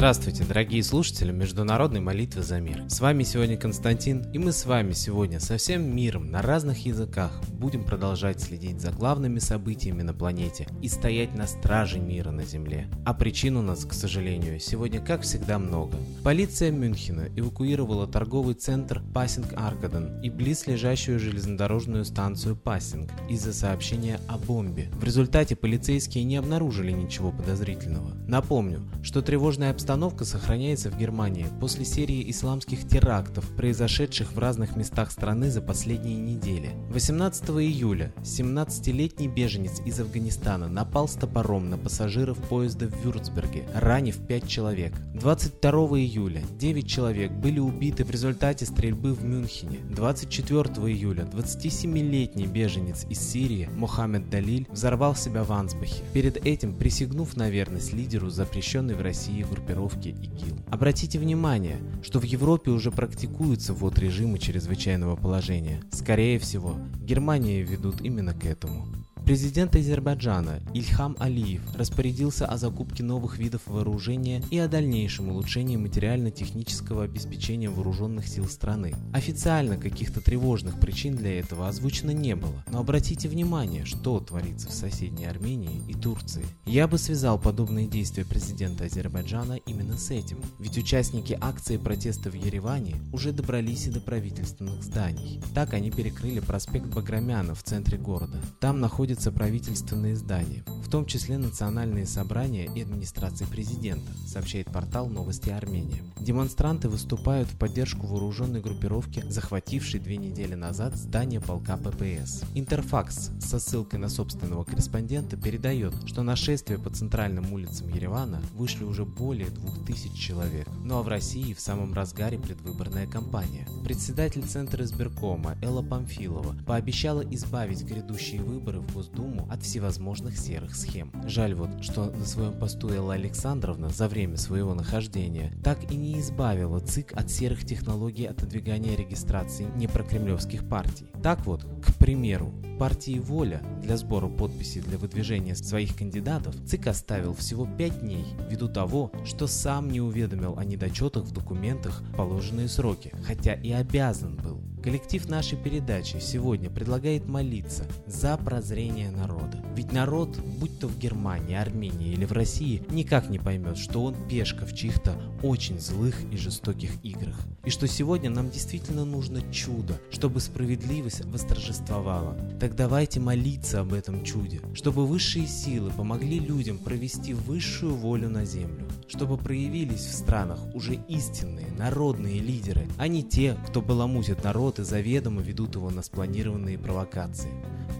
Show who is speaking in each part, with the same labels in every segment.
Speaker 1: Здравствуйте, дорогие слушатели Международной молитвы за мир. С вами сегодня Константин, и мы с вами сегодня со всем миром на разных языках будем продолжать следить за главными событиями на планете и стоять на страже мира на Земле. А причин у нас, к сожалению, сегодня как всегда много. Полиция Мюнхена эвакуировала торговый центр Пассинг Аркаден и близлежащую железнодорожную станцию Пассинг из-за сообщения о бомбе. В результате полицейские не обнаружили ничего подозрительного. Напомню, что тревожная обстоятельства обстановка сохраняется в Германии после серии исламских терактов, произошедших в разных местах страны за последние недели. 18 июля 17-летний беженец из Афганистана напал с топором на пассажиров поезда в Вюрцберге, ранив 5 человек. 22 июля 9 человек были убиты в результате стрельбы в Мюнхене. 24 июля 27-летний беженец из Сирии Мохаммед Далиль взорвал себя в Ансбахе, перед этим присягнув на верность лидеру запрещенной в России группировки группировки ИГИЛ. Обратите внимание, что в Европе уже практикуются ввод режима чрезвычайного положения. Скорее всего, Германия ведут именно к этому. Президент Азербайджана Ильхам Алиев распорядился о закупке новых видов вооружения и о дальнейшем улучшении материально-технического обеспечения вооруженных сил страны. Официально каких-то тревожных причин для этого озвучено не было, но обратите внимание, что творится в соседней Армении и Турции. Я бы связал подобные действия президента Азербайджана именно с этим, ведь участники акции протеста в Ереване уже добрались и до правительственных зданий. Так они перекрыли проспект Баграмяна в центре города. Там находится находятся правительственные здания, в том числе национальные собрания и администрации президента, сообщает портал «Новости Армения». Демонстранты выступают в поддержку вооруженной группировки, захватившей две недели назад здание полка ППС. Интерфакс со ссылкой на собственного корреспондента передает, что на шествие по центральным улицам Еревана вышли уже более 2000 человек. Ну а в России в самом разгаре предвыборная кампания. Председатель Центра избиркома Элла Памфилова пообещала избавить грядущие выборы в Госдуму от всевозможных серых схем. Жаль вот, что на своем посту Элла Александровна за время своего нахождения так и не избавила ЦИК от серых технологий отодвигания регистрации непрокремлевских партий. Так вот, к примеру, партии «Воля» для сбора подписей для выдвижения своих кандидатов ЦИК оставил всего 5 дней ввиду того, что сам не уведомил о недочетах в документах положенные сроки, хотя и обязан был. Коллектив нашей передачи сегодня предлагает молиться за прозрение народа. Ведь народ, будь то в Германии, Армении или в России, никак не поймет, что он пешка в чьих-то очень злых и жестоких играх. И что сегодня нам действительно нужно чудо, чтобы справедливость восторжествовала. Так давайте молиться об этом чуде, чтобы высшие силы помогли людям провести высшую волю на землю, чтобы проявились в странах уже истинные народные лидеры, а не те, кто баламутит народ народ и заведомо ведут его на спланированные провокации.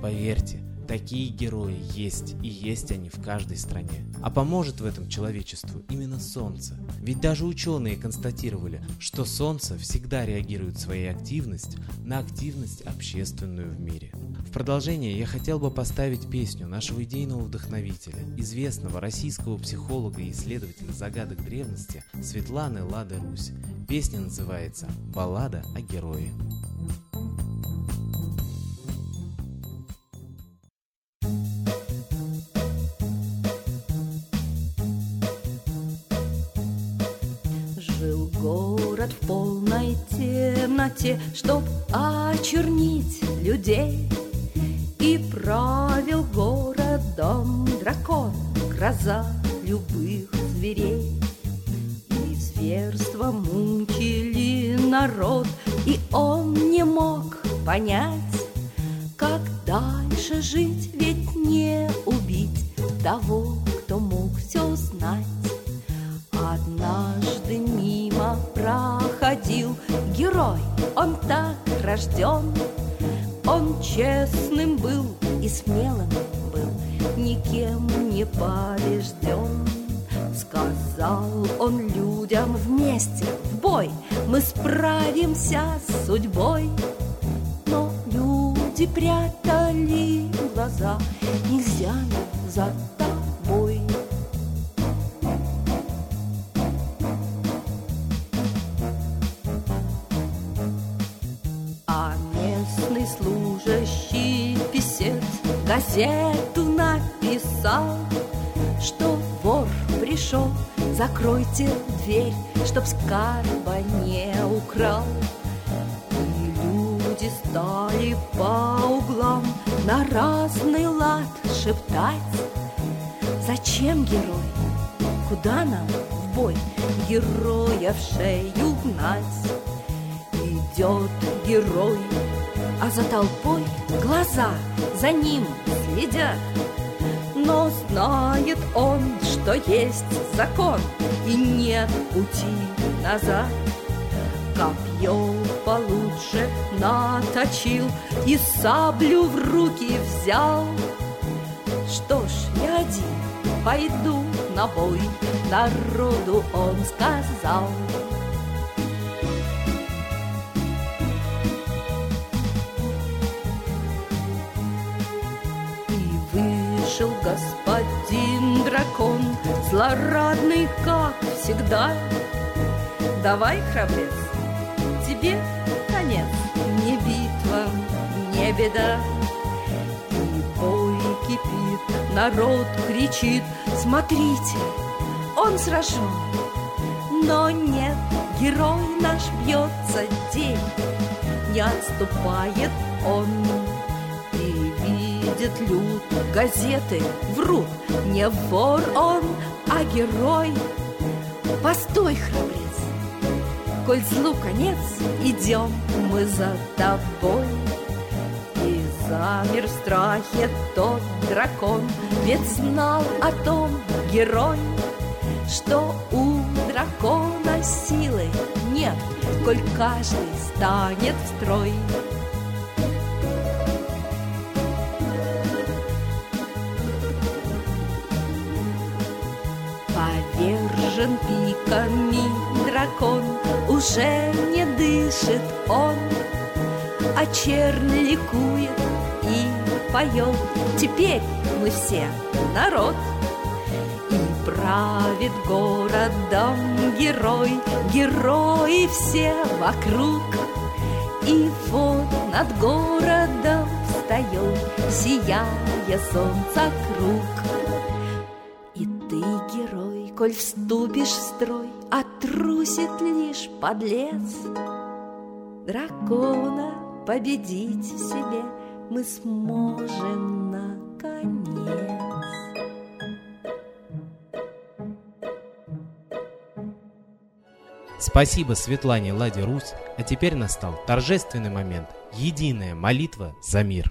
Speaker 1: Поверьте, такие герои есть, и есть они в каждой стране. А поможет в этом человечеству именно Солнце. Ведь даже ученые констатировали, что Солнце всегда реагирует своей активностью на активность общественную в мире. В продолжение я хотел бы поставить песню нашего идейного вдохновителя, известного российского психолога и исследователя загадок древности Светланы Лады Русь. Песня называется «Баллада о герое».
Speaker 2: Полной темноте, Чтоб очернить людей. И правил городом дракон, Гроза любых зверей. И зверства мучили народ, И он не мог понять, Как дальше жить, ведь не убить Того, кто мог все знать. Однажды он так рожден. Он честным был и смелым был, никем не побежден. Сказал он людям вместе в бой, мы справимся с судьбой. Но люди прятали глаза, нельзя за газету написал, что вор пришел закройте дверь, чтоб скарба не украл. И люди стали по углам на разный лад шептать. Зачем герой? Куда нам в бой героя в шею гнать? Идет герой, а за толпой глаза за ним следят. Но знает он, что есть закон И нет пути назад. Копье получше наточил И саблю в руки взял. Что ж, я один пойду на бой Народу он сказал господин дракон, Злорадный, как всегда. Давай, храбрец, тебе конец, Не битва, не беда. И бой кипит, народ кричит, Смотрите, он сражен. Но нет, герой наш бьется день, Не отступает он видит люд, газеты врут. Не вор он, а герой. Постой, храбрец, коль злу конец, идем мы за тобой. И замер в страхе тот дракон, ведь знал о том герой, что у дракона силы нет, коль каждый станет в строй. Повержен пиками дракон, Уже не дышит он, А черн ликует и поет. Теперь мы все народ, И правит городом герой, Герои все вокруг. И вот над городом встает, Сияя солнца круг. Коль вступишь в строй, отрусит лишь подлец. Дракона победить в себе мы сможем наконец.
Speaker 1: Спасибо Светлане Ладе Рус, а теперь настал торжественный момент – единая молитва за мир.